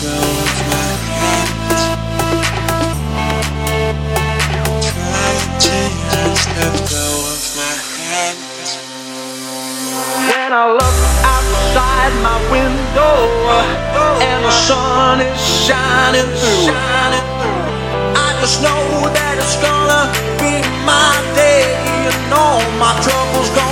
When I look outside my window and the sun is shining through, I just know that it's gonna be my day and all my troubles gone.